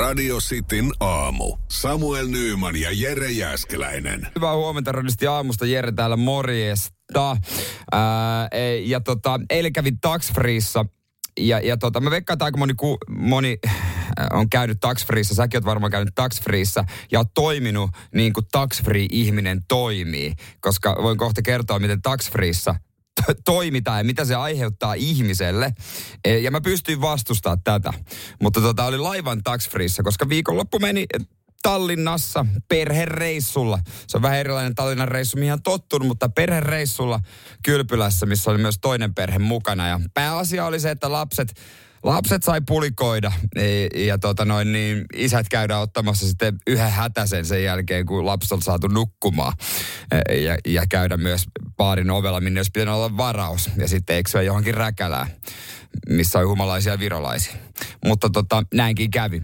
Radio Cityn aamu. Samuel Nyyman ja Jere Jäskeläinen. Hyvää huomenta radisti aamusta. Jere täällä morjesta. Ää, ja tota, eilen kävin Taxfreessa ja, ja tota, mä veikkaan, että aika moni, ku, moni äh, on käynyt taxfreessa, säkin oot varmaan käynyt taxfreessa ja oot toiminut niin kuin taxfree-ihminen toimii. Koska voin kohta kertoa, miten taxfreessa to- toimitaan ja mitä se aiheuttaa ihmiselle. E, Ja mä pystyin vastustamaan tätä. Mutta tota, oli laivan taxfreessa, koska viikonloppu meni Tallinnassa perhereissulla. Se on vähän erilainen Tallinnan reissu, mihin on tottunut, mutta perhereissulla Kylpylässä, missä oli myös toinen perhe mukana. Ja pääasia oli se, että lapset Lapset sai pulikoida ja, ja tota noin, niin isät käydään ottamassa sitten yhden hätäsen sen jälkeen, kun lapset on saatu nukkumaan. Ja, ja käydä myös baarin ovella, minne olisi pitänyt olla varaus. Ja sitten eksyä johonkin räkälään, missä on humalaisia virolaisia. Mutta tota, näinkin kävi.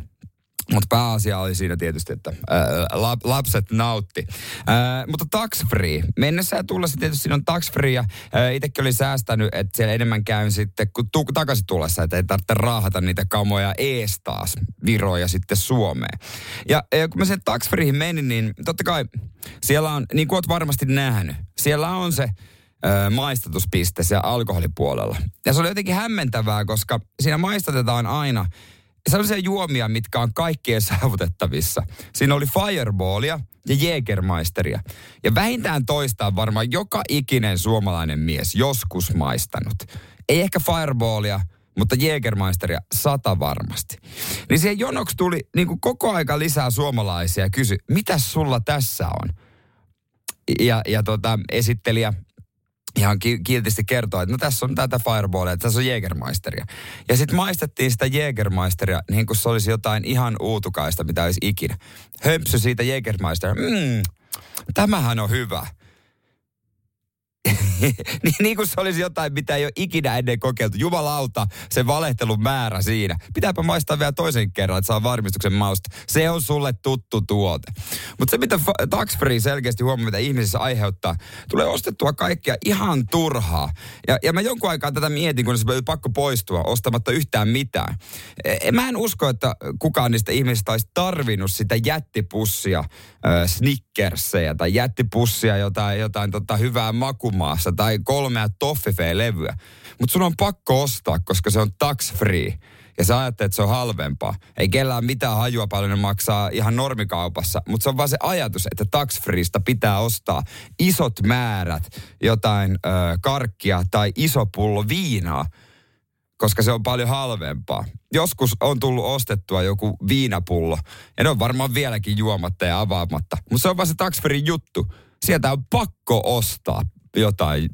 Mutta pääasia oli siinä tietysti, että ää, lap, lapset nautti. Ää, mutta tax free. Mennessä ja tullessa tietysti siinä on tax free ja itsekin oli säästänyt, että siellä enemmän käyn sitten kun tu, takaisin tullessa, että ei tarvitse raahata niitä kamoja ees taas Viroja sitten Suomeen. Ja, ja kun mä sen tax freehin menin, niin totta kai siellä on, niin kuin oot varmasti nähnyt, siellä on se maistatuspiste siellä alkoholipuolella. Ja se oli jotenkin hämmentävää, koska siinä maistatetaan aina sellaisia juomia, mitkä on kaikkien saavutettavissa. Siinä oli Fireballia ja Jägermeisteria. Ja vähintään toista on varmaan joka ikinen suomalainen mies joskus maistanut. Ei ehkä Fireballia, mutta Jägermeisteria sata varmasti. Niin siihen jonoksi tuli niin kuin koko aika lisää suomalaisia ja kysyi, mitä sulla tässä on? Ja, ja tota, esittelijä ihan ki- kiltisti kertoo, että no tässä on tätä Fireballia, että tässä on Jägermeisteria. Ja sitten maistettiin sitä Jägermeisteria niin kuin se olisi jotain ihan uutukaista, mitä olisi ikinä. Hömpsy siitä Jägermeisteria. Mm, tämähän on hyvä. niin, niin kuin se olisi jotain, mitä ei ole ikinä ennen kokeiltu. Jumalauta, se valehtelun määrä siinä. Pitääpä maistaa vielä toisen kerran, että saa varmistuksen mausta. Se on sulle tuttu tuote. Mutta se, mitä fa- Tax Free selkeästi huomaa, mitä ihmisissä aiheuttaa, tulee ostettua kaikkea ihan turhaa. Ja, ja mä jonkun aikaa tätä mietin, kun se oli pakko poistua ostamatta yhtään mitään. E, mä en usko, että kukaan niistä ihmisistä olisi tarvinnut sitä jättipussia äh, Snickerseja tai jättipussia jotain, jotain tota hyvää makumaassa tai kolmea toffifee-levyä. Mutta sun on pakko ostaa, koska se on tax free. Ja sä ajattelet, että se on halvempaa. Ei kellään mitään hajua paljon ne maksaa ihan normikaupassa. Mutta se on vaan se ajatus, että tax freesta pitää ostaa isot määrät jotain ö, karkkia tai iso pullo viinaa koska se on paljon halvempaa. Joskus on tullut ostettua joku viinapullo, ja ne on varmaan vieläkin juomatta ja avaamatta. Mutta se on vaan se taksferin juttu. Sieltä on pakko ostaa jotain,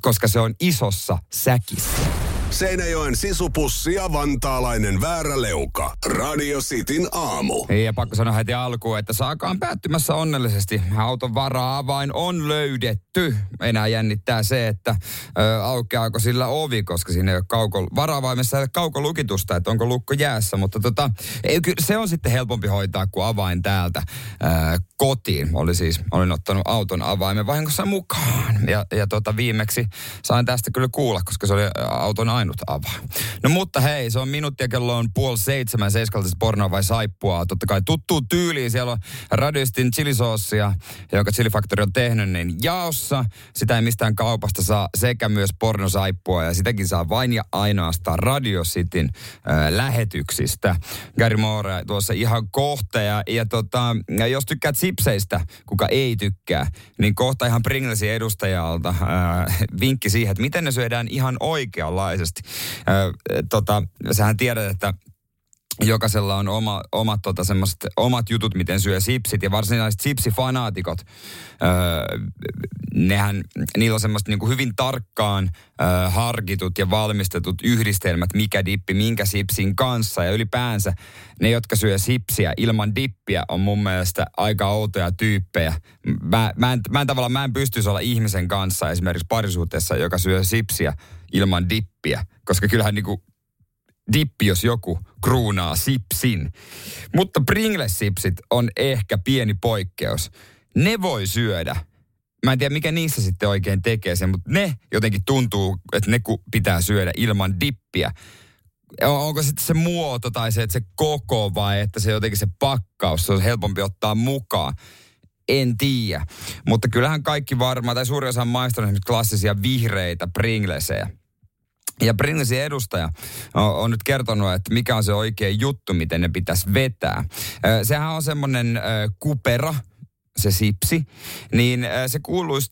koska se on isossa säkissä. Seinäjoen sisupussi ja vantaalainen vääräleuka. Radio Cityn aamu. Ja pakko sanoa heti alkuun, että saakaan päättymässä onnellisesti. Auton vara-avain on löydetty. Enää jännittää se, että ö, aukeaako sillä ovi, koska siinä ei ole kauko, vara-avaimessa ei ole kaukolukitusta, että onko lukko jäässä. Mutta tota, ei, se on sitten helpompi hoitaa kuin avain täältä ö, kotiin. Oli siis, olin ottanut auton avaimen vahingossa mukaan. Ja, ja tota, viimeksi sain tästä kyllä kuulla, koska se oli auton ainut avain. No mutta hei, se on minuuttia, kello on puoli seitsemän, seiskaltaista pornoa vai saippua. Totta kai tuttuu tyyliin, siellä on radistin chilisoosia, jonka Chili Factory on tehnyt, niin jaossa. Sitä ei mistään kaupasta saa sekä myös pornosaippua ja sitäkin saa vain ja ainoastaan Radio Cityn äh, lähetyksistä. Gary Moore tuossa ihan kohta ja, ja, tota, ja jos tykkäät sipseistä, kuka ei tykkää, niin kohta ihan Pringlesin edustajalta äh, vinkki siihen, että miten ne syödään ihan oikeanlaisesti. Äh, tota, sähän tiedät, että jokaisella on oma, omat, tota, omat jutut, miten syö sipsit. Ja varsinaiset sipsifanaatikot, öö, nehän, niillä on semmoista niin kuin hyvin tarkkaan öö, harkitut ja valmistetut yhdistelmät, mikä dippi, minkä sipsin kanssa. Ja ylipäänsä ne, jotka syö sipsiä ilman dippiä, on mun mielestä aika outoja tyyppejä. Mä, mä, en, mä en tavallaan, mä en pystyisi olla ihmisen kanssa esimerkiksi parisuhteessa, joka syö sipsiä ilman dippiä. Koska kyllähän niin kuin dippi, jos joku kruunaa sipsin. Mutta Pringles-sipsit on ehkä pieni poikkeus. Ne voi syödä. Mä en tiedä, mikä niissä sitten oikein tekee sen, mutta ne jotenkin tuntuu, että ne pitää syödä ilman dippiä. Onko sitten se muoto tai se, että se koko vai että se jotenkin se pakkaus, se on helpompi ottaa mukaan. En tiedä. Mutta kyllähän kaikki varmaan, tai suurin osa on maistanut klassisia vihreitä Pringlesejä ja Pringlesin edustaja on, on nyt kertonut, että mikä on se oikea juttu, miten ne pitäisi vetää. Sehän on semmoinen kupera, se sipsi, niin se kuuluisi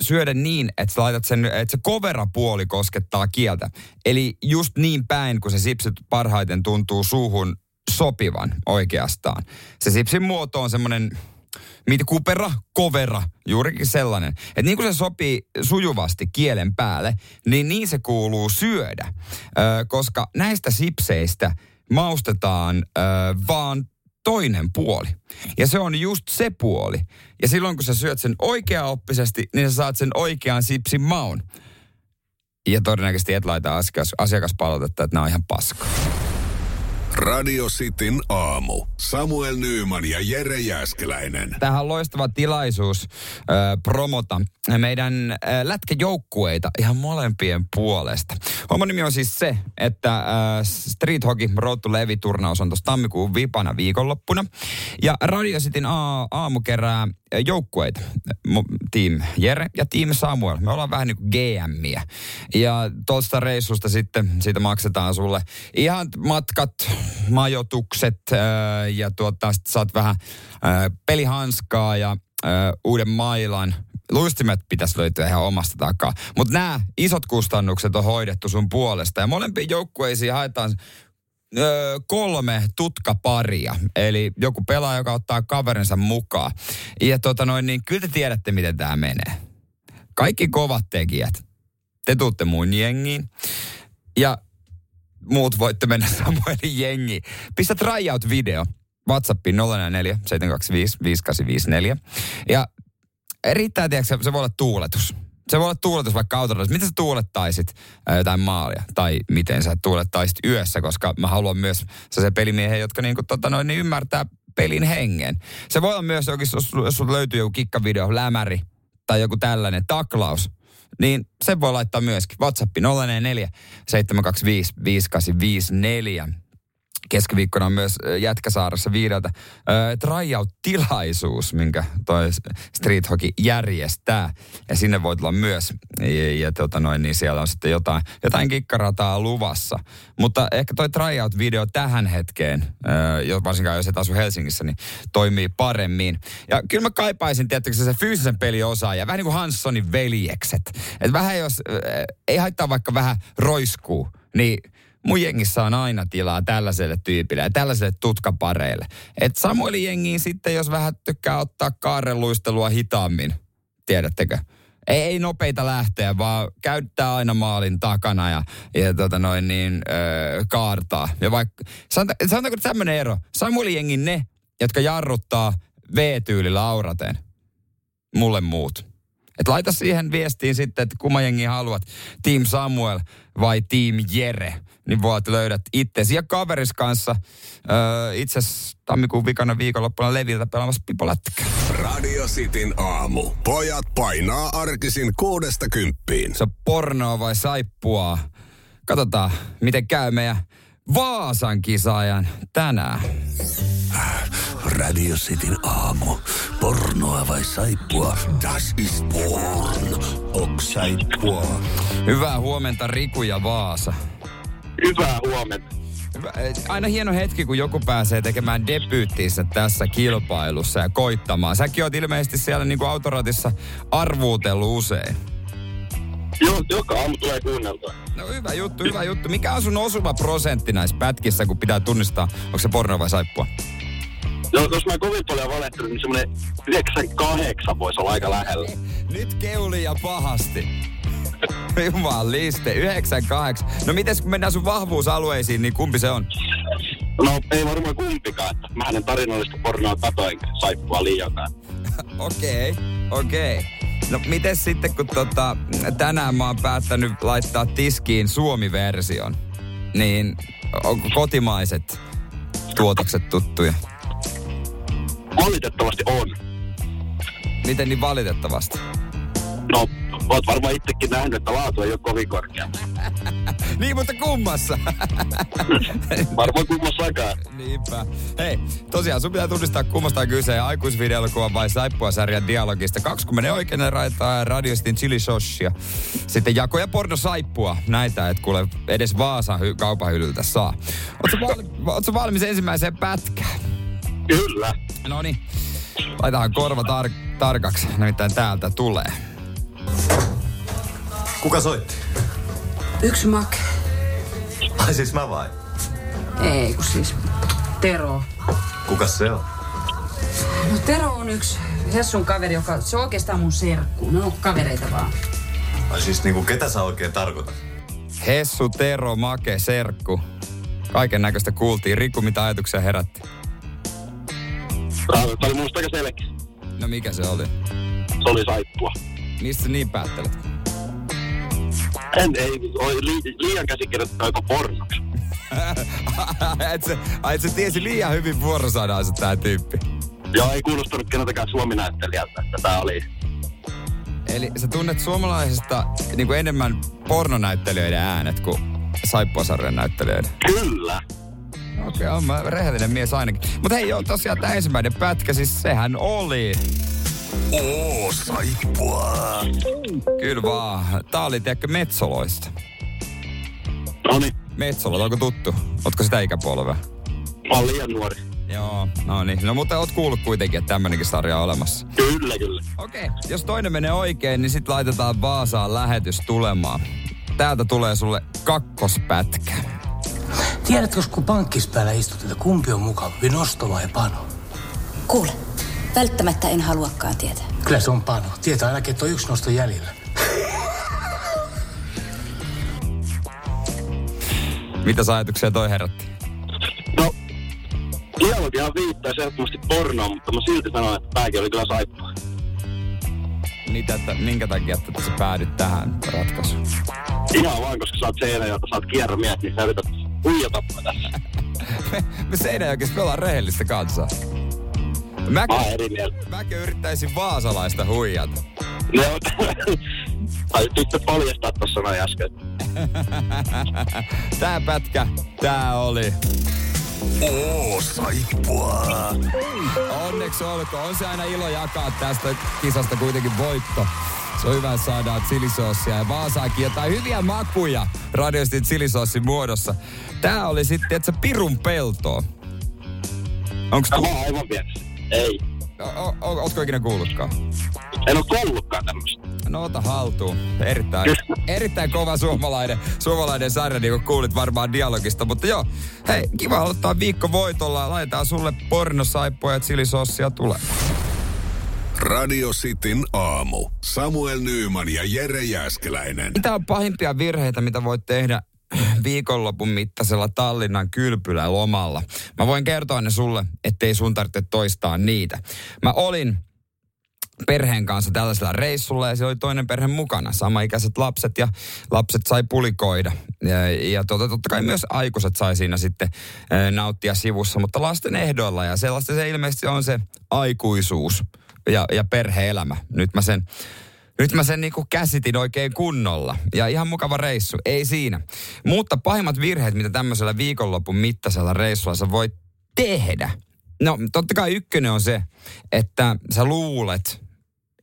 syödä niin, että sä laitat sen, että se kovera puoli koskettaa kieltä. Eli just niin päin, kun se sipsi parhaiten tuntuu suuhun sopivan oikeastaan. Se sipsin muoto on semmoinen mitä kupera, kovera, juurikin sellainen. Että niin kuin se sopii sujuvasti kielen päälle, niin niin se kuuluu syödä. Ö, koska näistä sipseistä maustetaan ö, vaan toinen puoli. Ja se on just se puoli. Ja silloin kun sä syöt sen oikeaoppisesti, niin sä saat sen oikean sipsin maun. Ja todennäköisesti et laita asiakas, asiakaspalautetta, että nämä on ihan paskaa. Radio Cityn aamu. Samuel Nyyman ja Jere Jäskeläinen. Tähän on loistava tilaisuus äh, promota meidän äh, lätkäjoukkueita ihan molempien puolesta. Oma nimi on siis se, että äh, Street Hockey Road to Levi-turnaus on tuossa tammikuun vipana viikonloppuna. Ja Radio Cityn a- aamu kerää joukkueita. Team Jere ja Team Samuel. Me ollaan vähän niin kuin GMiä. Ja tuosta reissusta sitten, siitä maksetaan sulle ihan matkat, majoitukset ja tuota, sit saat vähän äh, pelihanskaa ja uuden mailan. Luistimet pitäisi löytyä ihan omasta takaa. Mutta nämä isot kustannukset on hoidettu sun puolesta. Ja molempiin joukkueisiin haetaan öö, kolme tutkaparia. Eli joku pelaaja, joka ottaa kaverinsa mukaan. Ja tota noin, niin kyllä te tiedätte, miten tämä menee. Kaikki kovat tekijät. Te tuutte mun jengiin. Ja muut voitte mennä Samuelin jengiin. Pistä tryout-video. WhatsAppiin 044 725 5854. Ja riittää, tiedätkö, se voi olla tuuletus se voi olla tuuletus vaikka autolla. Miten sä tuulettaisit jotain maalia? Tai miten sä tuulettaisit yössä, koska mä haluan myös se pelimiehen, jotka niinku, tota noin, niin ymmärtää pelin hengen. Se voi olla myös jos, jos löytyy joku kikkavideo, lämäri tai joku tällainen taklaus, niin se voi laittaa myöskin. WhatsApp 044 725 5854 keskiviikkona on myös Jätkäsaaressa viideltä tryout-tilaisuus, minkä toi Street Hockey järjestää. Ja sinne voit tulla myös. Ja, ja tota noin, niin siellä on sitten jotain, jotain kikkarataa luvassa. Mutta ehkä toi tryout-video tähän hetkeen, jo varsinkaan jos et asu Helsingissä, niin toimii paremmin. Ja kyllä mä kaipaisin, tietysti se fyysisen ja vähän niin kuin Hanssonin veljekset. Että vähän jos, ei haittaa vaikka vähän roiskuu, niin mun jengissä on aina tilaa tällaiselle tyypille ja tällaiselle tutkapareille. Et Samuelin jengiin sitten, jos vähän tykkää ottaa kaarelluistelua hitaammin, tiedättekö? Ei, ei nopeita lähteä, vaan käyttää aina maalin takana ja, ja tota noin niin, öö, kaartaa. Ja vaikka, sanota, sanotaanko tämmöinen ero? Samuelin jengin ne, jotka jarruttaa V-tyylillä auraten. Mulle muut. Et laita siihen viestiin sitten, että kumman jengi haluat. Team Samuel vai Team Jere. Niin voit löydät itsesi ja kaveris kanssa. Öö, itse tammikuun vikana viikonloppuna Leviltä pelaamassa pipolätkä. Radio Cityn aamu. Pojat painaa arkisin kuudesta kymppiin. Se on pornoa vai saippua? Katsotaan, miten käy meidän Vaasan kisaajan tänään. Radio Cityn aamu. Pornoa vai saippua? Das ist porn. Ok saippua. Hyvää huomenta Riku ja Vaasa. Hyvää huomenta. Eh, aina hieno hetki, kun joku pääsee tekemään debyyttiinsä tässä kilpailussa ja koittamaan. Säkin oot ilmeisesti siellä niin kuin autoratissa arvuutellut usein. Joo, joka aamu tulee kuunneltua. No hyvä juttu, hyvä juttu. Mikä on sun osuva prosentti näissä pätkissä, kun pitää tunnistaa, onko se porno vai saippua? Joo, jos mä kovin paljon valehtelen, niin semmonen 98 voisi olla aika lähellä. Nyt keuli ja pahasti. Jumaliste, 98. No mites kun mennään sun vahvuusalueisiin, niin kumpi se on? No ei varmaan kumpikaan, mä hänen tarinallista pornoa katoin saippua liiakaan. Okei, okay, okei. Okay. No miten sitten, kun tota, tänään mä oon päättänyt laittaa tiskiin Suomi-version, niin onko kotimaiset tuotokset tuttuja? Valitettavasti on. Miten niin valitettavasti? No, oot varmaan itsekin nähnyt, että laatu ei ole kovin korkea. niin, mutta kummassa. varmaan kummassakaan. Niinpä. Hei, tosiaan sun pitää tunnistaa kummasta kyse aikuisvideolokuva vai saippua sarjan dialogista. Kaksi kun menee oikein raitaa radiostin chili sosia. Sitten jako ja porno saippua. Näitä et kuule edes Vaasan hy- kaupahyllyltä saa. Ootko valmis, valmis ensimmäiseen pätkään? Kyllä. No niin. Laitetaan korva tar- tarkaksi, nimittäin täältä tulee. Kuka soitti? Yksi make. Ai siis mä vai? Ei, kun siis Tero. Kuka se on? No Tero on yksi Hessun kaveri, joka se on oikeastaan mun serkku. Ne on kavereita vaan. Ai siis niinku ketä sä oikein tarkoitat? Hessu, Tero, Make, Serkku. Kaiken näköistä kuultiin. Riku, mitä ajatuksia herätti? Tämä oli musta aika selkeä. No mikä se oli? Se oli saippua. Mistä sä niin päättelet? En, ei, li, liian käsikirjoittaa joko pornoksi. et se, ai, et se tiesi liian hyvin vuorosanansa tää tyyppi. Joo, ei kuulostanut keneltäkään suominäyttelijältä, että tää oli... Eli sä tunnet suomalaisista niin kuin enemmän pornonäyttelijöiden äänet kuin saippuasarjan näyttelijöiden. Kyllä. Okei, okay, on mä rehellinen mies ainakin. Mutta hei joo, tosiaan tämä ensimmäinen pätkä, siis sehän oli... Oo, saippua. Kyllä vaan. Tää oli, tiedätkö, Metsoloista. Noniin, Metsolot, onko tuttu? Ootko sitä ikäpolvea? mä oon liian nuori. Joo, no niin. No mutta oot kuullut kuitenkin, että tämmönenkin sarja on olemassa. Kyllä, kyllä. Okei, okay. jos toinen menee oikein, niin sit laitetaan Vaasaan lähetys tulemaan. Täältä tulee sulle kakkospätkä. Tiedätkö, kun pankkispäällä istut, että kumpi on mukavampi, nosto vai pano? Kuule, välttämättä en haluakaan tietää. Kyllä se on pano. Tietää ainakin, että on yksi nosto jäljellä. Mitä ajatuksia toi herätti? No, dialogihan viittaa ehdottomasti pornoon, mutta mä silti sanon, että tääkin oli kyllä saippua. Mitä, että, minkä takia että sä päädyt tähän ratkaisuun? Ihan vaan, koska sä oot Seinäjoelta, sä oot kierromies, niin sä yrität huijata tässä. Me, me Seinäjokissa me ollaan rehellistä kansaa. Mäkin, Mä eri mieltä. mäkin yrittäisin vaasalaista huijata. Ne on... Taisit sitten paljastaa tossa noin äsken. Tää pätkä, tää oli. Oo, saippua. Onneksi olkoon. On se aina ilo jakaa tästä kisasta kuitenkin voitto. Se on hyvä, että saadaan chilisoosia ja Vaasaakin jotain hyviä makuja radiostin chilisoosin muodossa. Tää oli sitten, että se pirun peltoa. Onks tu- aivan. Ei. o- o- Ootko ikinä kuullutkaan? En oo kuullutkaan tämmöstä. No ota haltuun. Erittäin, erittäin kova suomalainen, suomalainen sarja, niin kuin kuulit varmaan dialogista. Mutta joo, hei, kiva aloittaa viikko voitolla. Laitetaan sulle pornosaippua ja chilisossia tulee. Radio Cityn aamu. Samuel Nyyman ja Jere Jäskeläinen. Mitä on pahimpia virheitä, mitä voit tehdä viikonlopun mittaisella Tallinnan kylpylä lomalla? Mä voin kertoa ne sulle, ettei sun tarvitse toistaa niitä. Mä olin perheen kanssa tällaisella reissulla ja siellä oli toinen perhe mukana. Samaikäiset lapset ja lapset sai pulikoida. Ja, ja tota, totta kai myös aikuiset sai siinä sitten ää, nauttia sivussa, mutta lasten ehdoilla. Ja sellaista se ilmeisesti on se aikuisuus ja, ja perhe-elämä. Nyt mä sen nyt mä sen niinku käsitin oikein kunnolla. Ja ihan mukava reissu, ei siinä. Mutta pahimmat virheet, mitä tämmöisellä viikonlopun mittaisella reissulla sä voit tehdä. No totta kai ykkönen on se, että sä luulet,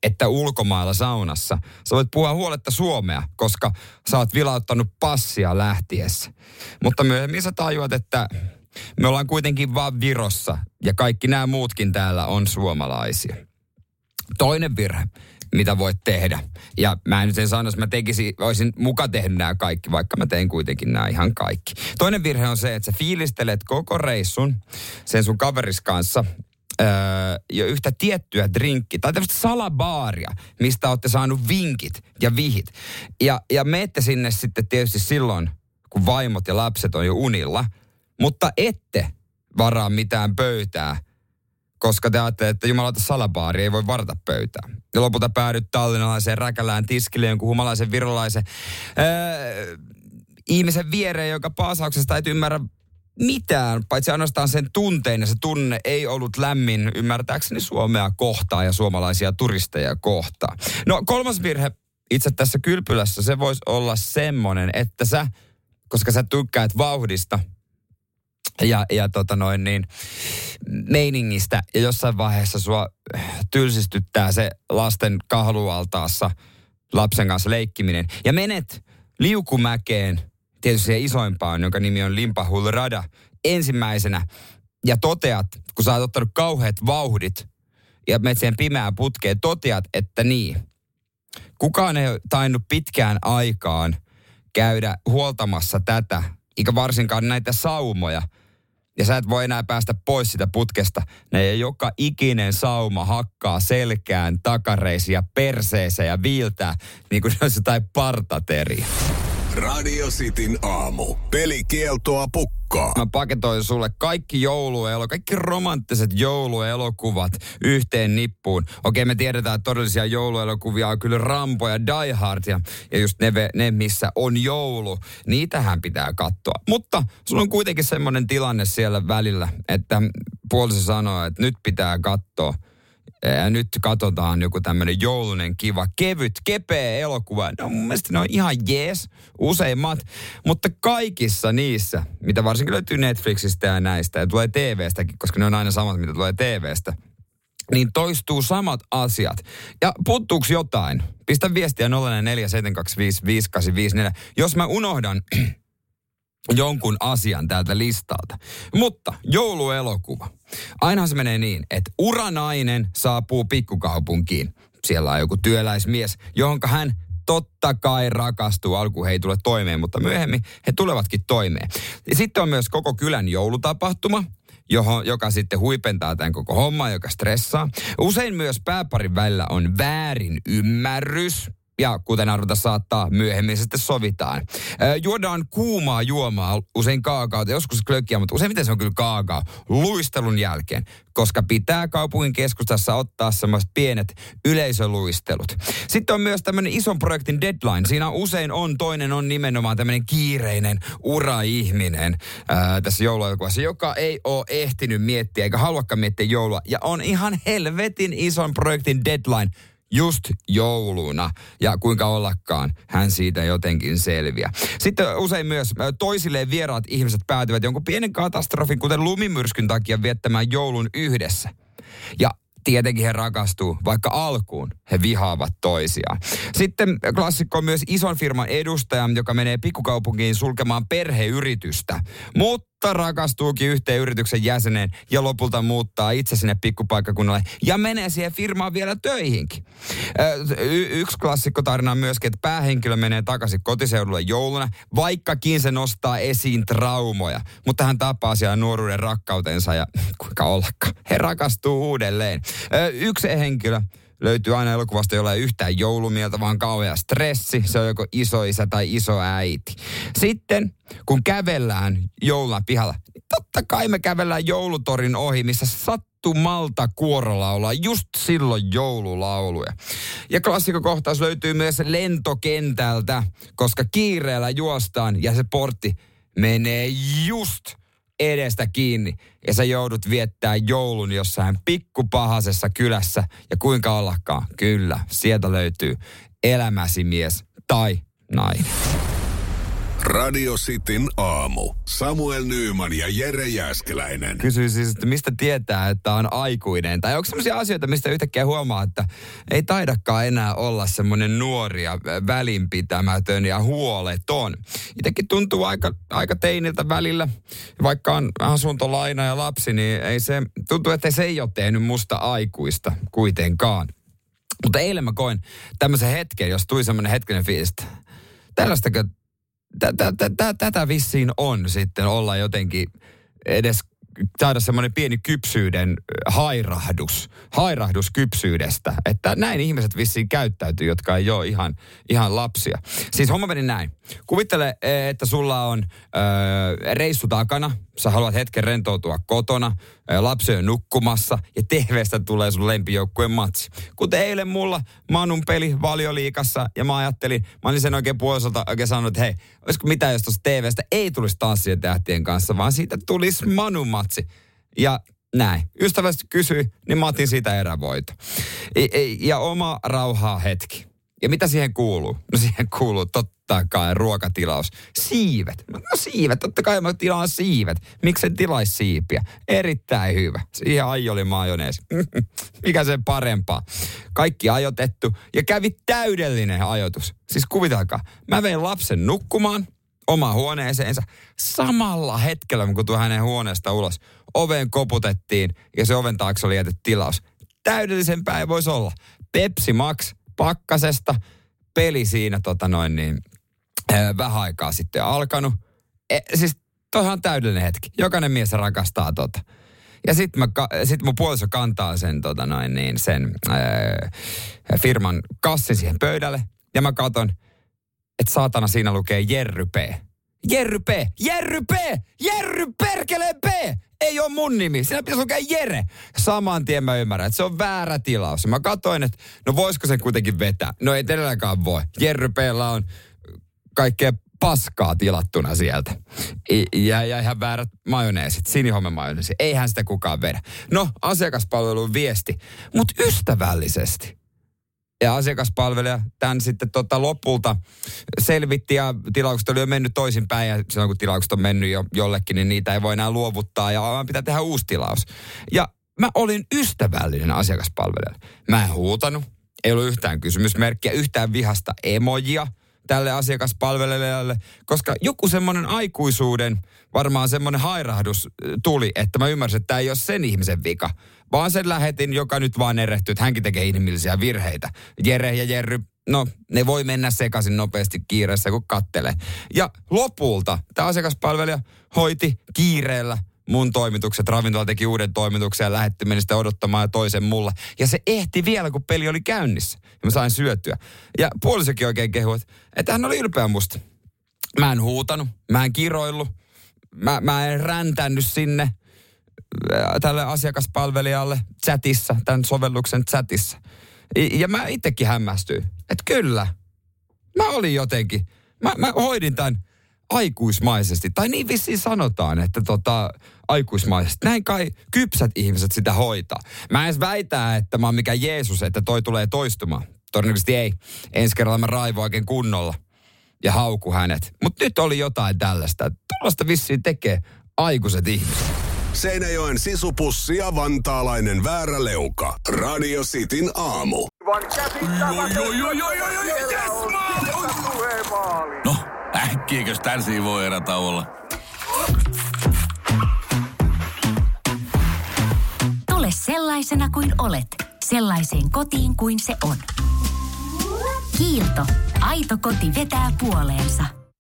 että ulkomailla saunassa sä voit puhua huoletta suomea, koska sä oot vilauttanut passia lähtiessä. Mutta myöhemmin sä tajuat, että me ollaan kuitenkin vaan Virossa ja kaikki nämä muutkin täällä on suomalaisia. Toinen virhe, mitä voit tehdä. Ja mä en nyt en sano, jos mä tekisin, olisin muka tehnyt nämä kaikki, vaikka mä tein kuitenkin nämä ihan kaikki. Toinen virhe on se, että sä fiilistelet koko reissun sen sun kaveris kanssa öö, jo yhtä tiettyä drinkki tai tämmöistä salabaaria, mistä olette saanut vinkit ja vihit. Ja, ja menette sinne sitten tietysti silloin, kun vaimot ja lapset on jo unilla, mutta ette varaa mitään pöytää, koska te ajattelette, että jumalauta salabaari ei voi varata pöytää. Ja lopulta päädyt tallinnalaiseen räkälään tiskille jonkun humalaisen virolaisen öö, ihmisen viereen, joka paasauksesta ei ymmärrä mitään, paitsi ainoastaan sen tunteen, ja se tunne ei ollut lämmin ymmärtääkseni Suomea kohtaan ja suomalaisia turisteja kohtaan. No kolmas virhe itse tässä kylpylässä, se voisi olla semmoinen, että sä, koska sä tykkäät vauhdista ja, ja tota noin niin, meiningistä, ja jossain vaiheessa sua tylsistyttää se lasten kahlualtaassa lapsen kanssa leikkiminen, ja menet liukumäkeen – tietysti siihen isoimpaan, jonka nimi on Limpahul Rada, ensimmäisenä ja toteat, kun sä oot ottanut kauheat vauhdit ja menet siihen pimeään putkeen, toteat, että niin, kukaan ei tainnut pitkään aikaan käydä huoltamassa tätä, eikä varsinkaan näitä saumoja. Ja sä et voi enää päästä pois sitä putkesta. Ne joka ikinen sauma hakkaa selkään, takareisia, perseeseen ja viiltää, niin kuin se olisi jotain partateria. Radio Cityn aamu. Pelikieltoa pukkaa. Mä paketoin sulle kaikki jouluelo, kaikki romanttiset jouluelokuvat yhteen nippuun. Okei, me tiedetään, että todellisia jouluelokuvia on kyllä Rambo ja Die Hard ja, ja just ne, ne, missä on joulu. Niitähän pitää katsoa. Mutta sulla on kuitenkin semmoinen tilanne siellä välillä, että puoliso sanoo, että nyt pitää katsoa ja nyt katsotaan joku tämmöinen joulunen, kiva, kevyt, kepeä elokuva. No mun mielestä ne on ihan jees, useimmat. Mutta kaikissa niissä, mitä varsinkin löytyy Netflixistä ja näistä, ja tulee TVstäkin, koska ne on aina samat, mitä tulee TVstä, niin toistuu samat asiat. Ja puuttuuko jotain? Pistä viestiä 0447255854. Jos mä unohdan jonkun asian täältä listalta. Mutta jouluelokuva. Aina se menee niin, että uranainen saapuu pikkukaupunkiin. Siellä on joku työläismies, johonka hän totta kai rakastuu. Alku he ei tule toimeen, mutta myöhemmin he tulevatkin toimeen. Sitten on myös koko kylän joulutapahtuma, johon, joka sitten huipentaa tämän koko homman, joka stressaa. Usein myös pääparin välillä on väärin ymmärrys ja kuten arvata saattaa, myöhemmin sitten sovitaan. Ö, juodaan kuumaa juomaa, usein kaakaota, joskus klökkiä, mutta useimmiten se on kyllä kaakaa, luistelun jälkeen, koska pitää kaupungin keskustassa ottaa semmoiset pienet yleisöluistelut. Sitten on myös tämmöinen ison projektin deadline. Siinä usein on, toinen on nimenomaan tämmöinen kiireinen ura-ihminen ää, tässä jouluelokuvassa, joka ei ole ehtinyt miettiä eikä haluakaan miettiä joulua. Ja on ihan helvetin ison projektin deadline just jouluna ja kuinka ollakaan hän siitä jotenkin selviää. Sitten usein myös toisilleen vieraat ihmiset päätyvät jonkun pienen katastrofin, kuten lumimyrskyn takia viettämään joulun yhdessä. Ja tietenkin he rakastuu, vaikka alkuun he vihaavat toisiaan. Sitten klassikko on myös ison firman edustaja, joka menee pikkukaupunkiin sulkemaan perheyritystä. Mutta rakastuukin yhteen yrityksen jäseneen ja lopulta muuttaa itse sinne pikkupaikkakunnalle ja menee siihen firmaan vielä töihinkin. Y- yksi klassikko tarina on myöskin, että päähenkilö menee takaisin kotiseudulle jouluna, vaikkakin se nostaa esiin traumoja. Mutta hän tapaa siellä nuoruuden rakkautensa ja kuinka ollakaan, he rakastuu uudelleen. Yksi henkilö löytyy aina elokuvasta, jolla ei yhtään joulumieltä, vaan kauhea stressi. Se on joko isoisä tai isoäiti. Sitten, kun kävellään jouluna pihalla, niin totta kai me kävellään joulutorin ohi, missä sattumalta kuorolaulaa just silloin joululauluja. Ja klassikokohtaus löytyy myös lentokentältä, koska kiireellä juostaan ja se portti menee just edestä kiinni ja sä joudut viettää joulun jossain pikkupahasessa kylässä ja kuinka ollakaan, kyllä, sieltä löytyy elämäsi mies tai nainen. Radio Cityn aamu. Samuel Nyyman ja Jere Jäskeläinen. Kysyin siis, että mistä tietää, että on aikuinen? Tai onko sellaisia asioita, mistä yhtäkkiä huomaa, että ei taidakaan enää olla semmoinen nuori ja välinpitämätön ja huoleton. Itsekin tuntuu aika, aika teiniltä välillä. Vaikka on asuntolaina ja lapsi, niin ei se, tuntuu, että se ei ole tehnyt musta aikuista kuitenkaan. Mutta eilen mä koin tämmöisen hetken, jos tuli semmoinen hetkinen fiilis, että tällaistakö, tä- tä- tä- tä- tätä vissiin on sitten olla jotenkin edes saada semmoinen pieni kypsyyden hairahdus, hairahdus kypsyydestä, että näin ihmiset vissiin käyttäytyy, jotka ei ole ihan, ihan lapsia. Siis homma meni näin. Kuvittele, eh, että sulla on ö, reissu takana, sä haluat hetken rentoutua kotona, lapsi on nukkumassa ja TVstä tulee sun lempijoukkueen matsi. Kuten eilen mulla Manun peli valioliikassa ja mä ajattelin, mä olin sen oikein puolisolta oikein sanonut, että hei, olisiko mitään, jos tuosta TVstä ei tulisi tanssien tähtien kanssa, vaan siitä tulisi Manun matsi. Ja näin. Ystävällisesti kysyi, niin mä otin siitä erävoito. I- Ja oma rauhaa hetki. Ja mitä siihen kuuluu? No siihen kuuluu totta kai ruokatilaus. Siivet. No siivet, totta kai mä tilaan siivet. Miksi tilaisi siipiä? Erittäin hyvä. Siihen aioli majoneesi. Mikä sen parempaa? Kaikki ajotettu ja kävi täydellinen ajoitus. Siis kuvitelkaa, mä vein lapsen nukkumaan omaan huoneeseensa. Samalla hetkellä, kun tuli hänen huoneesta ulos, oveen koputettiin ja se oven taakse oli jätetty tilaus. Täydellisempää ei voisi olla. Pepsi Max pakkasesta, peli siinä tota noin niin, vähän aikaa sitten alkanut. E, siis toihan täydellinen hetki. Jokainen mies rakastaa tota. Ja sitten sit mun puoliso kantaa sen, tota noin, niin sen ää, firman kassin siihen pöydälle. Ja mä katon, että saatana siinä lukee Jerry P. Jerry P! Jerry P! Jerry perkele P! Ei ole mun nimi. Siinä pitäisi lukea Jere. Saman tien mä ymmärrän, että se on väärä tilaus. Mä katsoin, että no voisiko sen kuitenkin vetää. No ei todellakaan voi. Jerry P:llä on kaikkea paskaa tilattuna sieltä. Ja, ja ihan väärät majoneesit, sinihomme majoneesi. Eihän sitä kukaan vedä. No, asiakaspalvelun viesti, mutta ystävällisesti ja asiakaspalvelija tämän sitten tota lopulta selvitti ja tilaukset oli jo mennyt toisinpäin ja silloin kun tilaukset on mennyt jo jollekin, niin niitä ei voi enää luovuttaa ja vaan pitää tehdä uusi tilaus. Ja mä olin ystävällinen asiakaspalvelija. Mä en huutanut, ei ollut yhtään kysymysmerkkiä, yhtään vihasta emojia tälle asiakaspalvelijalle, koska joku semmoinen aikuisuuden, varmaan semmoinen hairahdus tuli, että mä ymmärsin, että tämä ei ole sen ihmisen vika, vaan sen lähetin, joka nyt vaan erehtyy, että hänkin tekee inhimillisiä virheitä. Jere ja Jerry, no ne voi mennä sekaisin nopeasti kiireessä, kun kattelee. Ja lopulta tämä asiakaspalvelija hoiti kiireellä mun toimitukset. Ravintola teki uuden toimituksen ja lähetti meni sitä odottamaan ja toisen mulle. Ja se ehti vielä, kun peli oli käynnissä. Ja mä sain syötyä. Ja puolisokin oikein kehui, että, hän oli ylpeä musta. Mä en huutanut, mä en kiroillut, mä, mä en räntännyt sinne tälle asiakaspalvelijalle chatissa, tämän sovelluksen chatissa. Ja mä itsekin hämmästyin, että kyllä, mä olin jotenkin, mä, mä hoidin tämän aikuismaisesti. Tai niin vissiin sanotaan, että tota, aikuismaisesti. Näin kai kypsät ihmiset sitä hoitaa. Mä en edes väitä, että mä oon mikään Jeesus, että toi tulee toistumaan. Todennäköisesti ei. Ensi kerralla mä raivoan oikein kunnolla ja hauku hänet. Mutta nyt oli jotain tällaista. Tuollaista vissiin tekee aikuiset ihmiset. Seinäjoen sisupussi ja vantaalainen vääräleuka. Radio Cityn aamu. No, äkkiäkös tän voi erätauolla? Tule sellaisena kuin olet, sellaiseen kotiin kuin se on. Kiilto. Aito koti vetää puoleensa.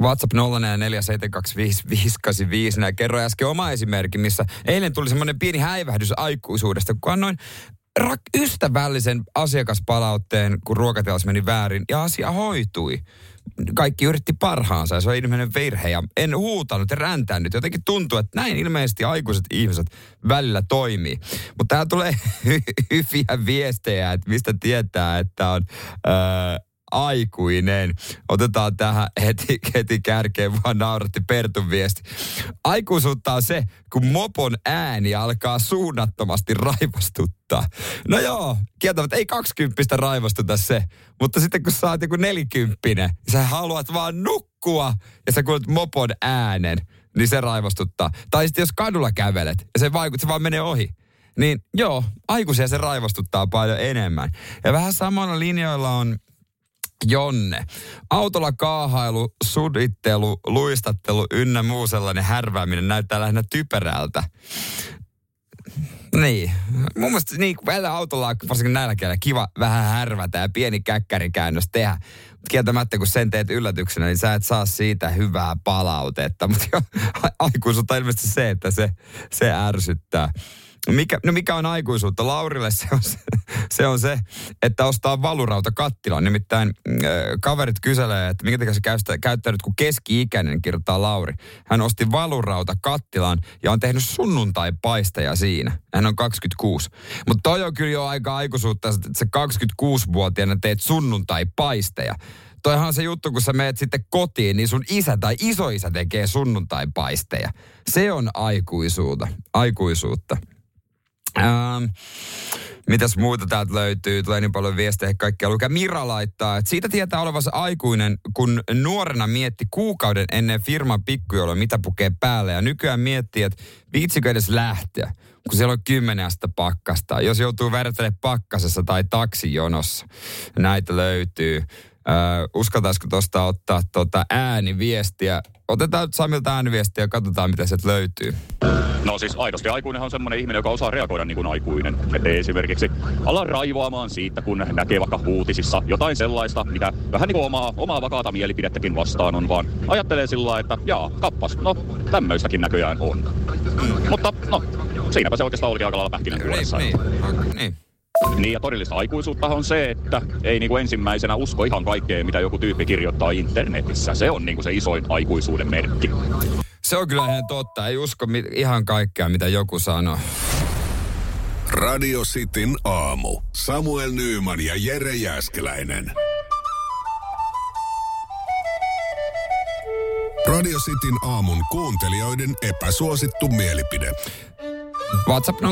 WhatsApp 0447255854. Nää kerroin äsken oma esimerkki, missä eilen tuli semmoinen pieni häivähdys aikuisuudesta, kun annoin rak- ystävällisen asiakaspalautteen, kun ruokatilas meni väärin ja asia hoitui. Kaikki yritti parhaansa ja se on ilmeinen virhe ja en huutanut ja räntännyt. Jotenkin tuntuu, että näin ilmeisesti aikuiset ihmiset välillä toimii. Mutta täällä tulee hyviä viestejä, että mistä tietää, että on öö, aikuinen. Otetaan tähän heti, heti kärkeen, vaan nauratti Pertun viesti. Aikuisuutta on se, kun mopon ääni alkaa suunnattomasti raivostuttaa. No joo, kieltävät ei kaksikymppistä raivostuta se, mutta sitten kun sä oot joku nelikymppinen, niin sä haluat vaan nukkua ja sä kuulet mopon äänen, niin se raivostuttaa. Tai sitten jos kadulla kävelet ja se vaikuttaa, se vaan menee ohi. Niin joo, aikuisia se raivostuttaa paljon enemmän. Ja vähän samalla linjoilla on Jonne. Autolla kaahailu, sudittelu, luistattelu ynnä muu sellainen härvääminen näyttää lähinnä typerältä. Niin. Mun mielestä niin, välillä autolla on varsinkin näillä kielellä kiva vähän härvätä ja pieni käkkärikäännös tehdä. Mut Kieltämättä kun sen teet yllätyksenä, niin sä et saa siitä hyvää palautetta. Mutta aikuisuutta ilmeisesti se, että se, se ärsyttää. Mikä, no mikä on aikuisuutta? Laurille se on se, se, on se että ostaa valurauta kattilaan. Nimittäin äh, kaverit kyselee, että minkä takia se käystä, käyttänyt kuin keski-ikäinen, kirjoittaa Lauri. Hän osti valurauta kattilaan ja on tehnyt sunnuntai-paisteja siinä. Hän on 26. Mutta toi on kyllä jo aika aikuisuutta, että se 26-vuotiaana teet sunnuntai-paisteja. Toihan on se juttu, kun sä meet sitten kotiin, niin sun isä tai isoisä tekee sunnuntai-paisteja. Se on aikuisuutta. aikuisuutta. Ähm, mitäs muuta täältä löytyy? Tulee niin paljon viestejä kaikkea lukea. Mira laittaa, että siitä tietää olevansa aikuinen, kun nuorena mietti kuukauden ennen firman pikkujoulua, mitä pukee päälle. Ja nykyään miettii, että viitsikö edes lähteä, kun siellä on kymmenen astetta pakkasta. Jos joutuu vertailemaan pakkasessa tai taksijonossa. Näitä löytyy. Öö, uskaltaisiko tuosta ottaa tuota ääniviestiä? Otetaan nyt Samilta ääniviestiä ja katsotaan, mitä sieltä löytyy. No siis aidosti aikuinenhan on semmoinen ihminen, joka osaa reagoida niin kuin aikuinen. Et esimerkiksi ala raivoamaan siitä, kun näkee vaikka uutisissa jotain sellaista, mikä vähän niin kuin omaa, omaa vakaata mielipidettäkin vastaan on, vaan ajattelee sillä lailla, että jaa, kappas, no tämmöistäkin näköjään on. Mutta no, siinäpä se oikeastaan olikin aika lailla pähkinänkuoressa. Niin, niin, niin. Niin ja todellista aikuisuutta on se, että ei niinku ensimmäisenä usko ihan kaikkea, mitä joku tyyppi kirjoittaa internetissä. Se on niinku se isoin aikuisuuden merkki. Se on kyllä ihan totta. Ei usko mi- ihan kaikkea, mitä joku sanoo. Radio Cityn aamu. Samuel Nyyman ja Jere Jäskeläinen. Radio Cityn aamun kuuntelijoiden epäsuosittu mielipide. WhatsApp 0447255854.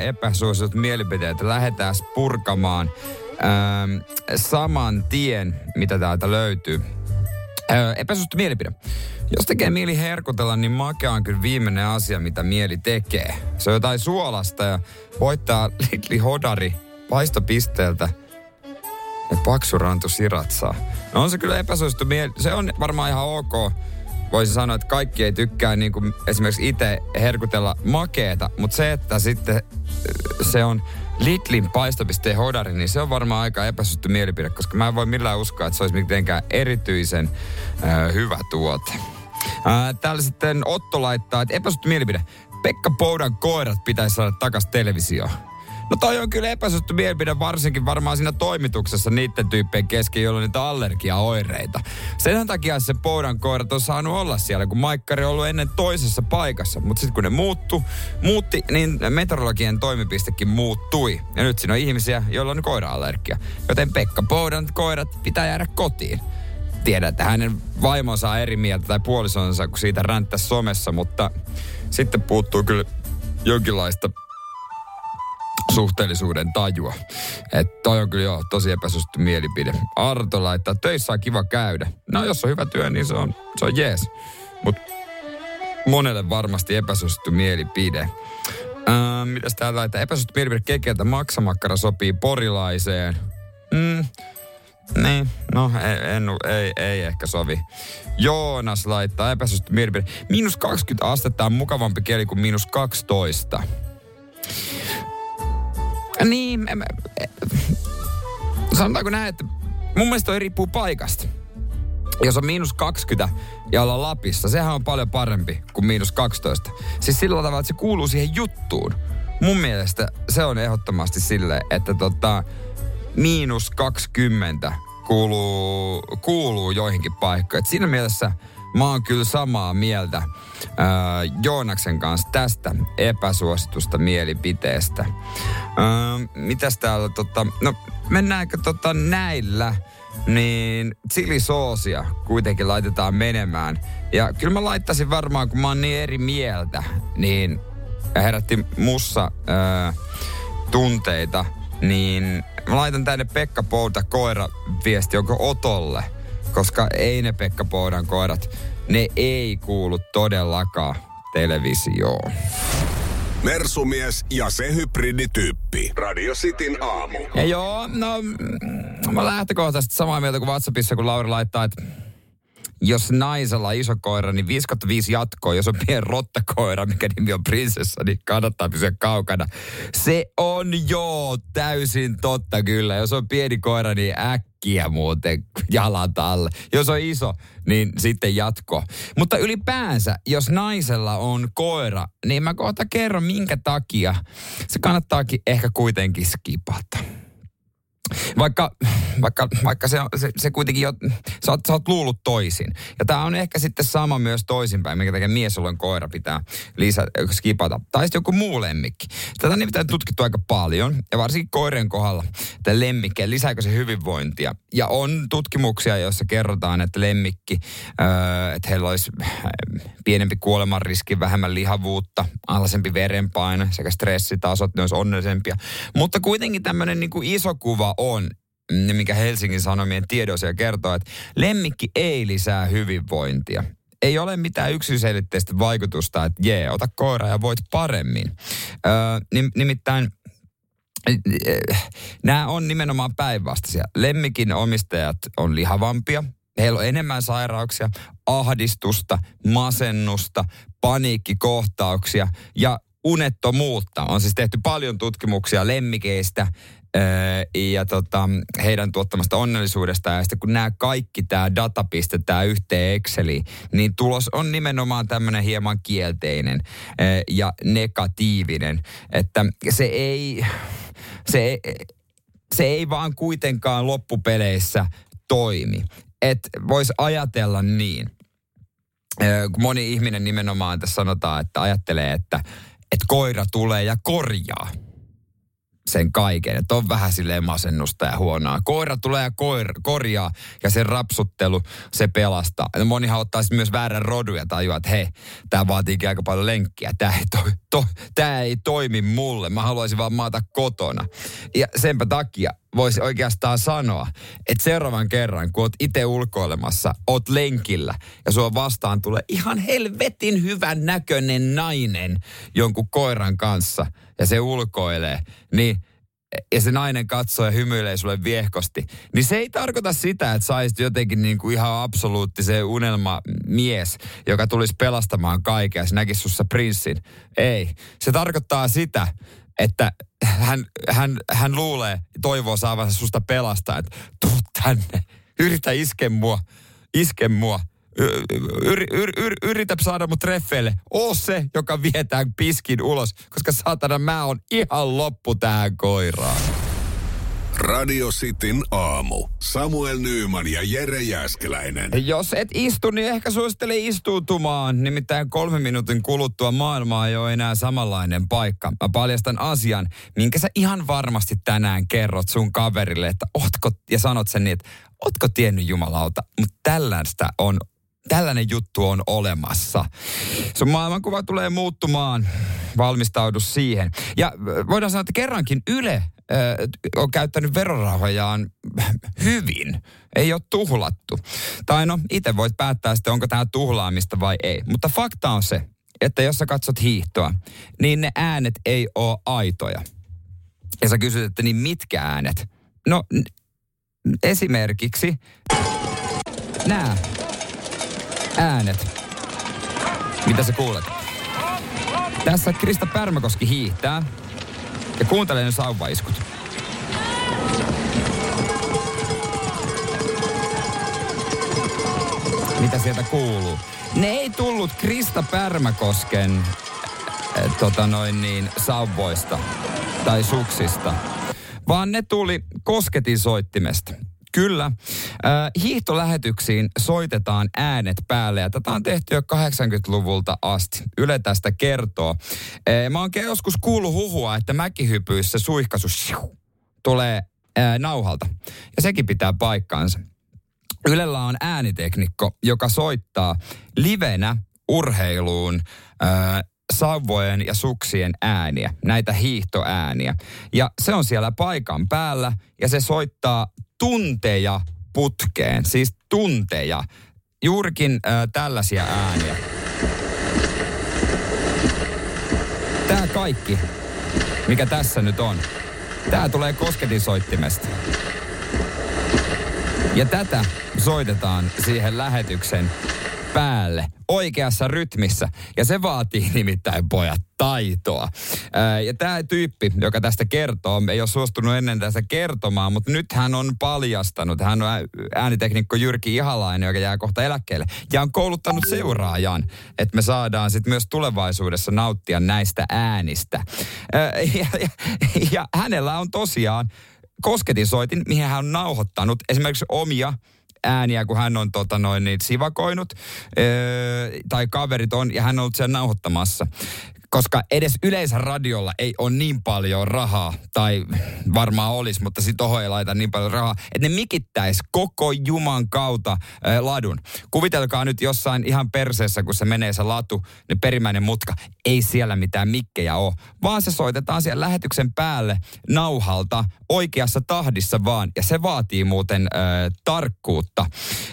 Epäsuositut mielipiteet. Lähdetään purkamaan ähm, saman tien, mitä täältä löytyy. Äh, epäsuosittu mielipide. Jos tekee mieli herkutella, niin makea on kyllä viimeinen asia, mitä mieli tekee. Se on jotain suolasta ja voittaa Litli Hodari paistopisteeltä ja paksurantu siratsaa. No on se kyllä epäsuosittu mieli. Se on varmaan ihan ok voisin sanoa, että kaikki ei tykkää niin kuin esimerkiksi itse herkutella makeeta, mutta se, että sitten äh, se on Lidlin paistopisteen hodari, niin se on varmaan aika epäsytty mielipide, koska mä en voi millään uskoa, että se olisi mitenkään erityisen äh, hyvä tuote. Äh, täällä sitten Otto laittaa, että epäsytty mielipide. Pekka Poudan koirat pitäisi saada takas televisioon. No toi on kyllä epäsuosittu mielipide varsinkin varmaan siinä toimituksessa niiden tyyppien kesken, joilla on niitä allergiaoireita. Sen takia se Poudan koirat on saanut olla siellä, kun Maikkari on ollut ennen toisessa paikassa. Mutta sitten kun ne muuttu, muutti, niin meteorologien toimipistekin muuttui. Ja nyt siinä on ihmisiä, joilla on koira-allergia. Joten Pekka Poudan koirat pitää jäädä kotiin tiedä, että hänen vaimonsa on eri mieltä tai puolisonsa, kun siitä ränttää somessa, mutta sitten puuttuu kyllä jonkinlaista suhteellisuuden tajua. Että toi on kyllä jo tosi epäsuosittu mielipide. Arto laittaa, töissä on kiva käydä. No jos on hyvä työ, niin se on, se on jees. Mutta monelle varmasti epäsuosittu mielipide. Ää, mitäs täällä laittaa? Epäsuosittu mielipide kekeltä maksamakkara sopii porilaiseen. Mm, niin, no ei, en, ei, ei ehkä sovi. Joonas laittaa epäsuosittu mielipide. Miinus 20 astetta on mukavampi keli kuin miinus 12. Niin, em, em, sanotaanko näin, että mun mielestä toi riippuu paikasta. Jos on miinus 20 ja ollaan Lapissa, sehän on paljon parempi kuin miinus 12. Siis sillä tavalla, että se kuuluu siihen juttuun. Mun mielestä se on ehdottomasti sille, että tota, miinus 20 kuuluu, kuuluu joihinkin paikkoihin. Siinä mielessä mä oon kyllä samaa mieltä ää, Joonaksen kanssa tästä epäsuositusta mielipiteestä. Ää, mitäs täällä, tota, no mennäänkö tota näillä, niin chilisoosia kuitenkin laitetaan menemään. Ja kyllä mä laittaisin varmaan, kun mä oon niin eri mieltä, niin herätti mussa ää, tunteita, niin mä laitan tänne Pekka Pouta koira viesti, onko Otolle, koska ei ne Pekka Poudan koirat, ne ei kuulu todellakaan televisioon. Mersumies ja se hybridityyppi. Radio Cityn aamu. Ja joo, no mm, mä lähtökohtaisesti samaa mieltä kuin WhatsAppissa, kun Lauri laittaa, että jos naisella on iso koira, niin 5 5 jatkoa. Jos on pieni rottakoira, mikä nimi on prinsessa, niin kannattaa pysyä kaukana. Se on joo täysin totta kyllä. Jos on pieni koira, niin äkkiä muuten jalat alle. Jos on iso, niin sitten jatko. Mutta ylipäänsä, jos naisella on koira, niin mä kohta kerron minkä takia se kannattaakin ehkä kuitenkin skipata. Vaikka, vaikka, vaikka se, se, se kuitenkin, jo, sä, oot, sä oot luullut toisin. Ja tämä on ehkä sitten sama myös toisinpäin, minkä takia mies, jolla on koira, pitää lisä, skipata. Tai sitten joku muu lemmikki. Tätä nimittäin tutkittu aika paljon, ja varsinkin koirien kohdalla, että lemmikkeen lisääkö se hyvinvointia. Ja on tutkimuksia, joissa kerrotaan, että lemmikki, öö, että heillä olisi pienempi kuolemanriski, vähemmän lihavuutta, alhaisempi verenpaine sekä stressitasot, ne olisi onnellisempia. Mutta kuitenkin tämmöinen niin kuin iso kuva on, mikä Helsingin Sanomien tiedosia kertoo, että lemmikki ei lisää hyvinvointia. Ei ole mitään yksiselitteistä vaikutusta, että jee, ota koira ja voit paremmin. Öö, nimittäin nämä on nimenomaan päinvastaisia. Lemmikin omistajat on lihavampia, heillä on enemmän sairauksia, ahdistusta, masennusta, paniikkikohtauksia ja unettomuutta. On siis tehty paljon tutkimuksia lemmikeistä ja tota, heidän tuottamasta onnellisuudesta. Ja sitten kun nämä kaikki tämä data pistetään yhteen Exceliin, niin tulos on nimenomaan tämmöinen hieman kielteinen ja negatiivinen. Että se ei, se ei, se ei vaan kuitenkaan loppupeleissä toimi. Että voisi ajatella niin, moni ihminen nimenomaan tässä sanotaan, että ajattelee, että, että koira tulee ja korjaa sen kaiken. Että on vähän silleen masennusta ja huonoa. Koira tulee ja koir, korjaa ja sen rapsuttelu, se pelastaa. Ja monihan ottaa myös väärän rodun ja tajuaa, että hei, tämä vaatiikin aika paljon lenkkiä. Tämä ei, to, to, ei toimi mulle. Mä haluaisin vaan maata kotona. Ja senpä takia voisi oikeastaan sanoa, että seuraavan kerran, kun oot itse ulkoilemassa, oot lenkillä ja sua vastaan tulee ihan helvetin hyvän näköinen nainen jonkun koiran kanssa ja se ulkoilee, niin ja se nainen katsoo ja hymyilee sulle viehkosti, niin se ei tarkoita sitä, että saisit jotenkin niin kuin ihan absoluuttisen unelmamies, joka tulisi pelastamaan kaiken ja se näkisi sussa prinssin. Ei. Se tarkoittaa sitä, että hän, hän, hän luulee, toivoo saavansa susta pelastaa, että tuu tänne, yritä iske mua, iske mua. Yr, yr, yr, yritä saada mut treffeille. Oo se, joka vietään piskin ulos, koska saatana mä on ihan loppu tähän koiraan. Radio Cityn aamu. Samuel Nyyman ja Jere Jäskeläinen. Jos et istu, niin ehkä suosittele istuutumaan. Nimittäin kolme minuutin kuluttua maailmaa ei ole enää samanlainen paikka. Mä paljastan asian, minkä sä ihan varmasti tänään kerrot sun kaverille, että ootko, ja sanot sen niin, että ootko tiennyt jumalauta, mutta tällaista on tällainen juttu on olemassa. Sun maailmankuva tulee muuttumaan. Valmistaudu siihen. Ja voidaan sanoa, että kerrankin Yle on käyttänyt verorahojaan hyvin. Ei ole tuhlattu. Tai no, itse voit päättää sitten, onko tämä tuhlaamista vai ei. Mutta fakta on se, että jos sä katsot hiihtoa, niin ne äänet ei ole aitoja. Ja sä kysyt, että niin mitkä äänet? No, esimerkiksi nämä äänet. Mitä sä kuulet? Tässä Krista Pärmäkoski hiihtää ja kuuntelee ne sauvaiskut. Mitä sieltä kuuluu? Ne ei tullut Krista Pärmäkosken äh, tota noin niin, sauvoista tai suksista, vaan ne tuli kosketin soittimesta. Kyllä. Äh, hiihtolähetyksiin soitetaan äänet päälle ja tätä on tehty jo 80-luvulta asti. Yle tästä kertoo. Mä oon joskus kuullut huhua, että mäkihypyissä suihkasu shiu, tulee nauhalta. Ja sekin pitää paikkaansa. Ylellä on ääniteknikko, joka soittaa livenä urheiluun ää, sauvojen ja suksien ääniä, näitä hiihtoääniä. Ja se on siellä paikan päällä ja se soittaa tunteja putkeen, siis tunteja. Juurikin ää, tällaisia ääniä. Tämä kaikki, mikä tässä nyt on, tämä tulee kosketin soittimesta. Ja tätä soitetaan siihen lähetyksen päälle oikeassa rytmissä. Ja se vaatii nimittäin pojat taitoa. Ää, ja tämä tyyppi, joka tästä kertoo, ei ole suostunut ennen tästä kertomaan, mutta nyt hän on paljastanut. Hän on ääniteknikko Jyrki Ihalainen, joka jää kohta eläkkeelle. Ja on kouluttanut seuraajan, että me saadaan sitten myös tulevaisuudessa nauttia näistä äänistä. Ää, ja, ja, ja hänellä on tosiaan kosketinsoitin, mihin hän on nauhoittanut esimerkiksi omia ääniä, kun hän on tota noin, niin sivakoinut, öö, tai kaverit on, ja hän on ollut siellä nauhoittamassa koska edes radiolla ei ole niin paljon rahaa, tai varmaan olisi, mutta sitten tohon ei laita niin paljon rahaa, että ne mikittäisi koko Juman kautta äh, ladun. Kuvitelkaa nyt jossain ihan perseessä, kun se menee se latu, niin perimmäinen mutka, ei siellä mitään mikkejä ole, vaan se soitetaan siellä lähetyksen päälle nauhalta oikeassa tahdissa vaan, ja se vaatii muuten äh, tarkkuutta.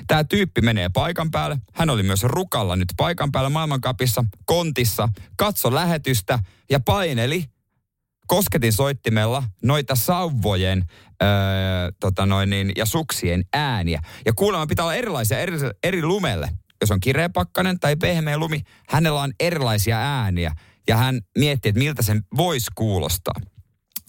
Tämä tyyppi menee paikan päälle, hän oli myös rukalla nyt paikan päällä maailmankapissa, kontissa, katso lähetystä ja paineli kosketin soittimella noita sauvojen öö, tota noin niin, ja suksien ääniä. Ja kuulemma pitää olla erilaisia eri, eri lumelle. Jos on kireä pakkanen tai pehmeä lumi, hänellä on erilaisia ääniä. Ja hän miettii, että miltä sen voisi kuulostaa.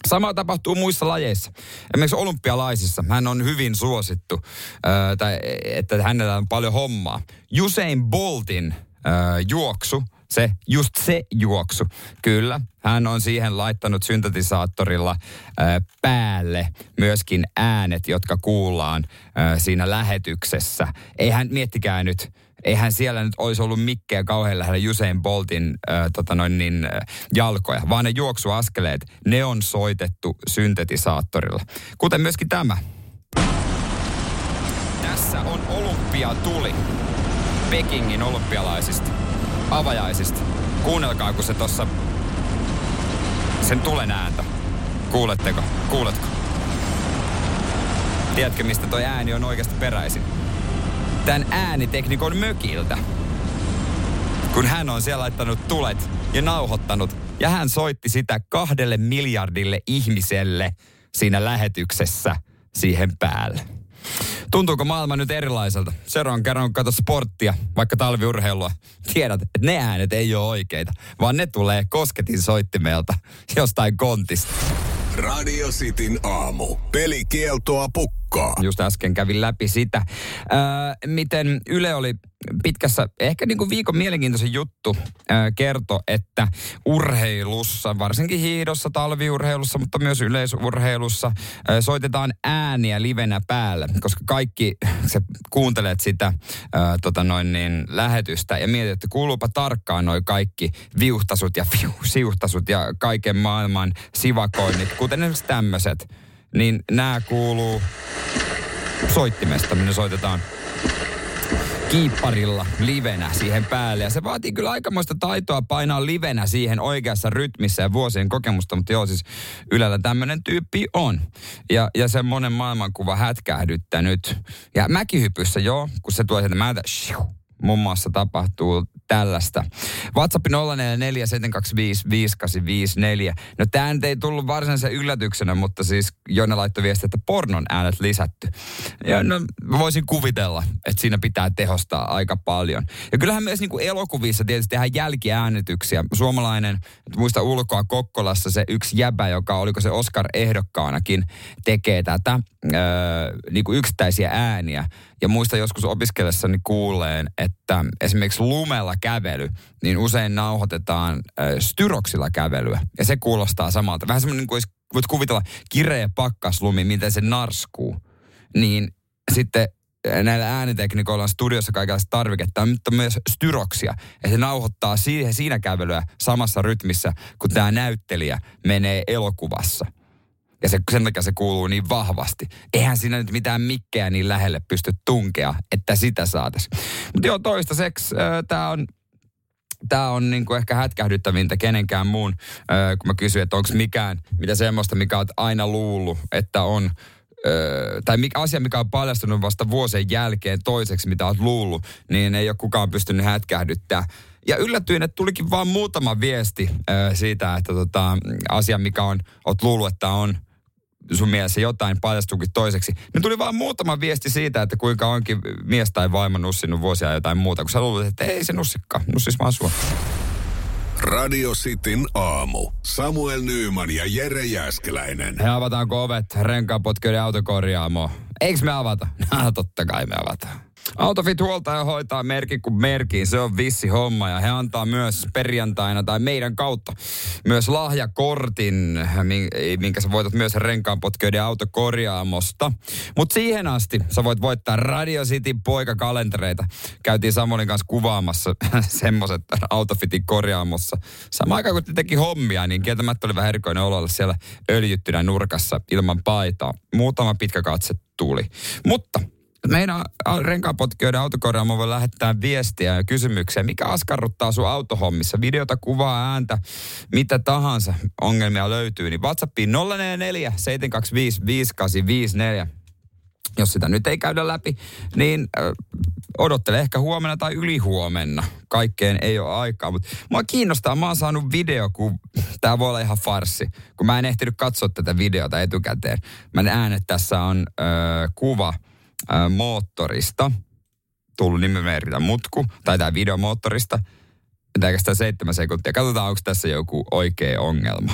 Sama tapahtuu muissa lajeissa. Esimerkiksi olympialaisissa hän on hyvin suosittu, öö, tai että hänellä on paljon hommaa. Usain Boltin öö, juoksu – se, just se juoksu. Kyllä, hän on siihen laittanut syntetisaattorilla äh, päälle myöskin äänet, jotka kuullaan äh, siinä lähetyksessä. Eihän, miettikää nyt, eihän siellä nyt olisi ollut mikkejä kauhean lähellä Usain Boltin äh, tota noin niin, äh, jalkoja, vaan ne juoksuaskeleet, ne on soitettu syntetisaattorilla. Kuten myöskin tämä. Tässä on olympiatuli Pekingin olympialaisista avajaisista. Kuunnelkaa, kun se tossa sen tulen ääntä. Kuuletteko? Kuuletko? Tiedätkö, mistä toi ääni on oikeasti peräisin? Tän ääniteknikon mökiltä. Kun hän on siellä laittanut tulet ja nauhoittanut. Ja hän soitti sitä kahdelle miljardille ihmiselle siinä lähetyksessä siihen päälle. Tuntuuko maailma nyt erilaiselta? Seuraavan kerran katsot sporttia, vaikka talviurheilua, tiedät, että ne äänet ei ole oikeita, vaan ne tulee kosketin soittimelta jostain kontista. Radio Cityn aamu. Pelikieltoa pukkaa. Just äsken kävin läpi sitä, ää, miten Yle oli pitkässä, ehkä niin kuin viikon mielenkiintoisen juttu kerto, että urheilussa, varsinkin hiidossa, talviurheilussa, mutta myös yleisurheilussa ää, soitetaan ääniä livenä päälle, koska kaikki se kuuntelet sitä ää, tota noin niin, lähetystä ja mietit, että kuuluupa tarkkaan noi kaikki viuhtasut ja fiu, siuhtasut ja kaiken maailman sivakoinnit, kuten esimerkiksi tämmöiset, niin nämä kuuluu soittimesta, minne soitetaan kiipparilla livenä siihen päälle. Ja se vaatii kyllä aikamoista taitoa painaa livenä siihen oikeassa rytmissä ja vuosien kokemusta, mutta joo siis Ylellä tämmöinen tyyppi on. Ja, ja se monen maailmankuva hätkähdyttänyt. Ja mäkihypyssä joo, kun se tulee sieltä shiu, muun muassa tapahtuu tällaista. WhatsApp 0447255854. No tämä ei tullut varsinaisen yllätyksenä, mutta siis Jonna laittoi viesti, että pornon äänet lisätty. Ja no voisin kuvitella, että siinä pitää tehostaa aika paljon. Ja kyllähän myös niin kuin elokuvissa tietysti tehdään jälkiäänityksiä. Suomalainen, muista ulkoa Kokkolassa se yksi jäbä, joka oliko se Oscar-ehdokkaanakin, tekee tätä öö, niin kuin yksittäisiä ääniä. Ja muista joskus opiskellessani kuuleen, että esimerkiksi lumella kävely, niin usein nauhoitetaan äh, styroksilla kävelyä. Ja se kuulostaa samalta. Vähän semmoinen kuin voit kuvitella kireä pakkaslumi, miten se narskuu. Niin sitten näillä ääniteknikoilla on studiossa kaikenlaista tarviketta, mutta myös styroksia. Ja se nauhoittaa siihen, siinä kävelyä samassa rytmissä, kun tämä näyttelijä menee elokuvassa. Ja se, sen takia se kuuluu niin vahvasti. Eihän siinä nyt mitään mikkejä niin lähelle pysty tunkea, että sitä saataisiin. Mutta joo, toistaiseksi äh, tämä on tämä on niin kuin ehkä hätkähdyttävintä kenenkään muun, kun mä kysyin, että onko mikään, mitä semmoista, mikä olet aina luullut, että on, äh, tai mikä, asia, mikä on paljastunut vasta vuosien jälkeen toiseksi, mitä olet luullut, niin ei ole kukaan pystynyt hätkähdyttää. Ja yllätyin, että tulikin vaan muutama viesti äh, siitä, että tota, asia, mikä on, olet luullut, että on sun mielessä jotain paljastukin toiseksi. Ne tuli vaan muutama viesti siitä, että kuinka onkin mies tai vaimo nussinut vuosia jotain muuta, kun sä luulet, että ei se nussikka, nussis vaan sua. Radio Cityn aamu. Samuel Nyyman ja Jere Jäskeläinen. He avataanko ovet renkaanpotkijoiden autokorjaamoon? Eiks me avata? No, totta kai me avataan. Autofit huoltaa ja hoitaa merkki kuin merkiin. Se on vissi homma ja he antaa myös perjantaina tai meidän kautta myös lahjakortin, minkä sä voitat myös renkaanpotkijoiden autokorjaamosta. Mutta siihen asti sä voit voittaa Radio City poikakalentereita. Käytiin Samuelin kanssa kuvaamassa semmoset Autofitin korjaamossa. Sama aikaan kun te teki hommia, niin kieltämättä oli vähän erikoinen olo olla siellä öljyttynä nurkassa ilman paitaa. Muutama pitkä katse tuli. Mutta meidän renkaapotkijoiden autokorjaamo voi lähettää viestiä ja kysymyksiä. Mikä askarruttaa sun autohommissa? Videota, kuvaa, ääntä, mitä tahansa ongelmia löytyy. Niin WhatsAppiin 044 725 5854. Jos sitä nyt ei käydä läpi, niin odottele ehkä huomenna tai ylihuomenna. Kaikkeen ei ole aikaa, mutta mua kiinnostaa. Mä oon saanut video, kun tää voi olla ihan farsi. Kun mä en ehtinyt katsoa tätä videota etukäteen. Mä näen, että tässä on äh, kuva – ää, moottorista, tullut nimimerkitä mutku, tai tämä videomoottorista, pitää kestää seitsemän sekuntia. Katsotaan, onko tässä joku oikea ongelma.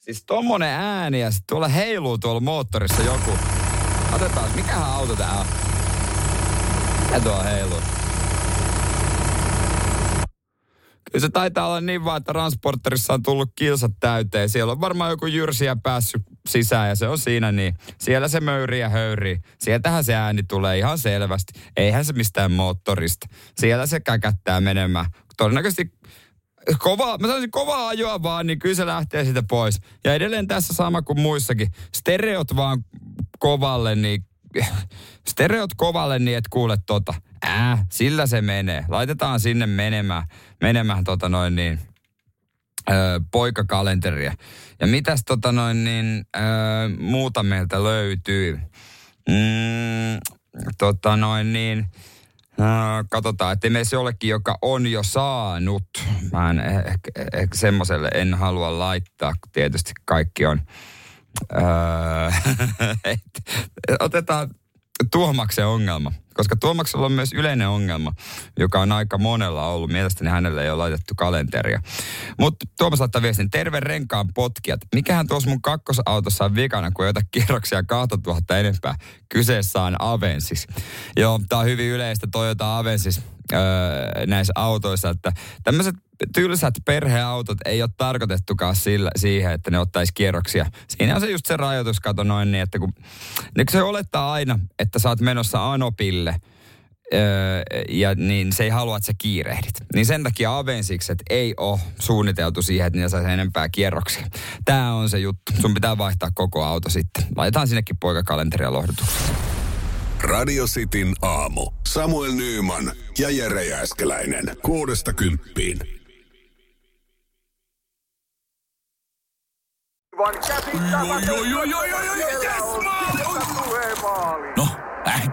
Siis tommonen ääni ja sitten tuolla heiluu tuolla moottorissa joku. Otetaan, mikähän auto tää on? Mikä tuo heiluu? Se taitaa olla niin vaan, että transporterissa on tullut kilsat täyteen. Siellä on varmaan joku jyrsiä päässyt sisään ja se on siinä niin. Siellä se möyrii ja höyrii. Sieltähän se ääni tulee ihan selvästi. Eihän se mistään moottorista. Siellä se käkättää menemään. Todennäköisesti kovaa, mä sanoisin kovaa ajoa vaan, niin kyllä se lähtee siitä pois. Ja edelleen tässä sama kuin muissakin. Stereot vaan kovalle, niin stereot kovalle niin, et kuule tota. Äh, sillä se menee. Laitetaan sinne menemään, menemään tota noin niin, ö, poikakalenteria. Ja mitäs tota noin niin, ö, muuta meiltä löytyy? Mm, tota noin niin, Uh, katsotaan, että meissä jollekin, joka on jo saanut. Mä en ehkä, ehkä semmoiselle en halua laittaa, tietysti kaikki on Öö, otetaan Tuomaksen ongelma, koska Tuomaksella on myös yleinen ongelma, joka on aika monella ollut. Mielestäni hänelle ei ole laitettu kalenteria. Mutta Tuomas laittaa viestin, terve renkaan potkijat. Mikähän tuossa mun kakkosautossa on vikana, kun jotain kierroksia 2000 enempää. Kyseessä on Avensis. Joo, tää on hyvin yleistä Toyota Avensis öö, näissä autoissa, että tämmöiset tylsät perheautot ei ole tarkoitettukaan sillä, siihen, että ne ottaisi kierroksia. Siinä on se just se rajoitus, kato noin niin, että kun, niin kun se olettaa aina, että sä oot menossa Anopille, Öö, ja niin se ei halua, että sä kiirehdit. Niin sen takia Avensikset ei ole suunniteltu siihen, että niillä saisi enempää kierroksia. Tämä on se juttu. Sun pitää vaihtaa koko auto sitten. Laitetaan sinnekin poikakalenteria lohdutuksia. Radio Cityn aamu. Samuel Nyyman ja Jere Jääskeläinen. Kuudesta kymppiin. No,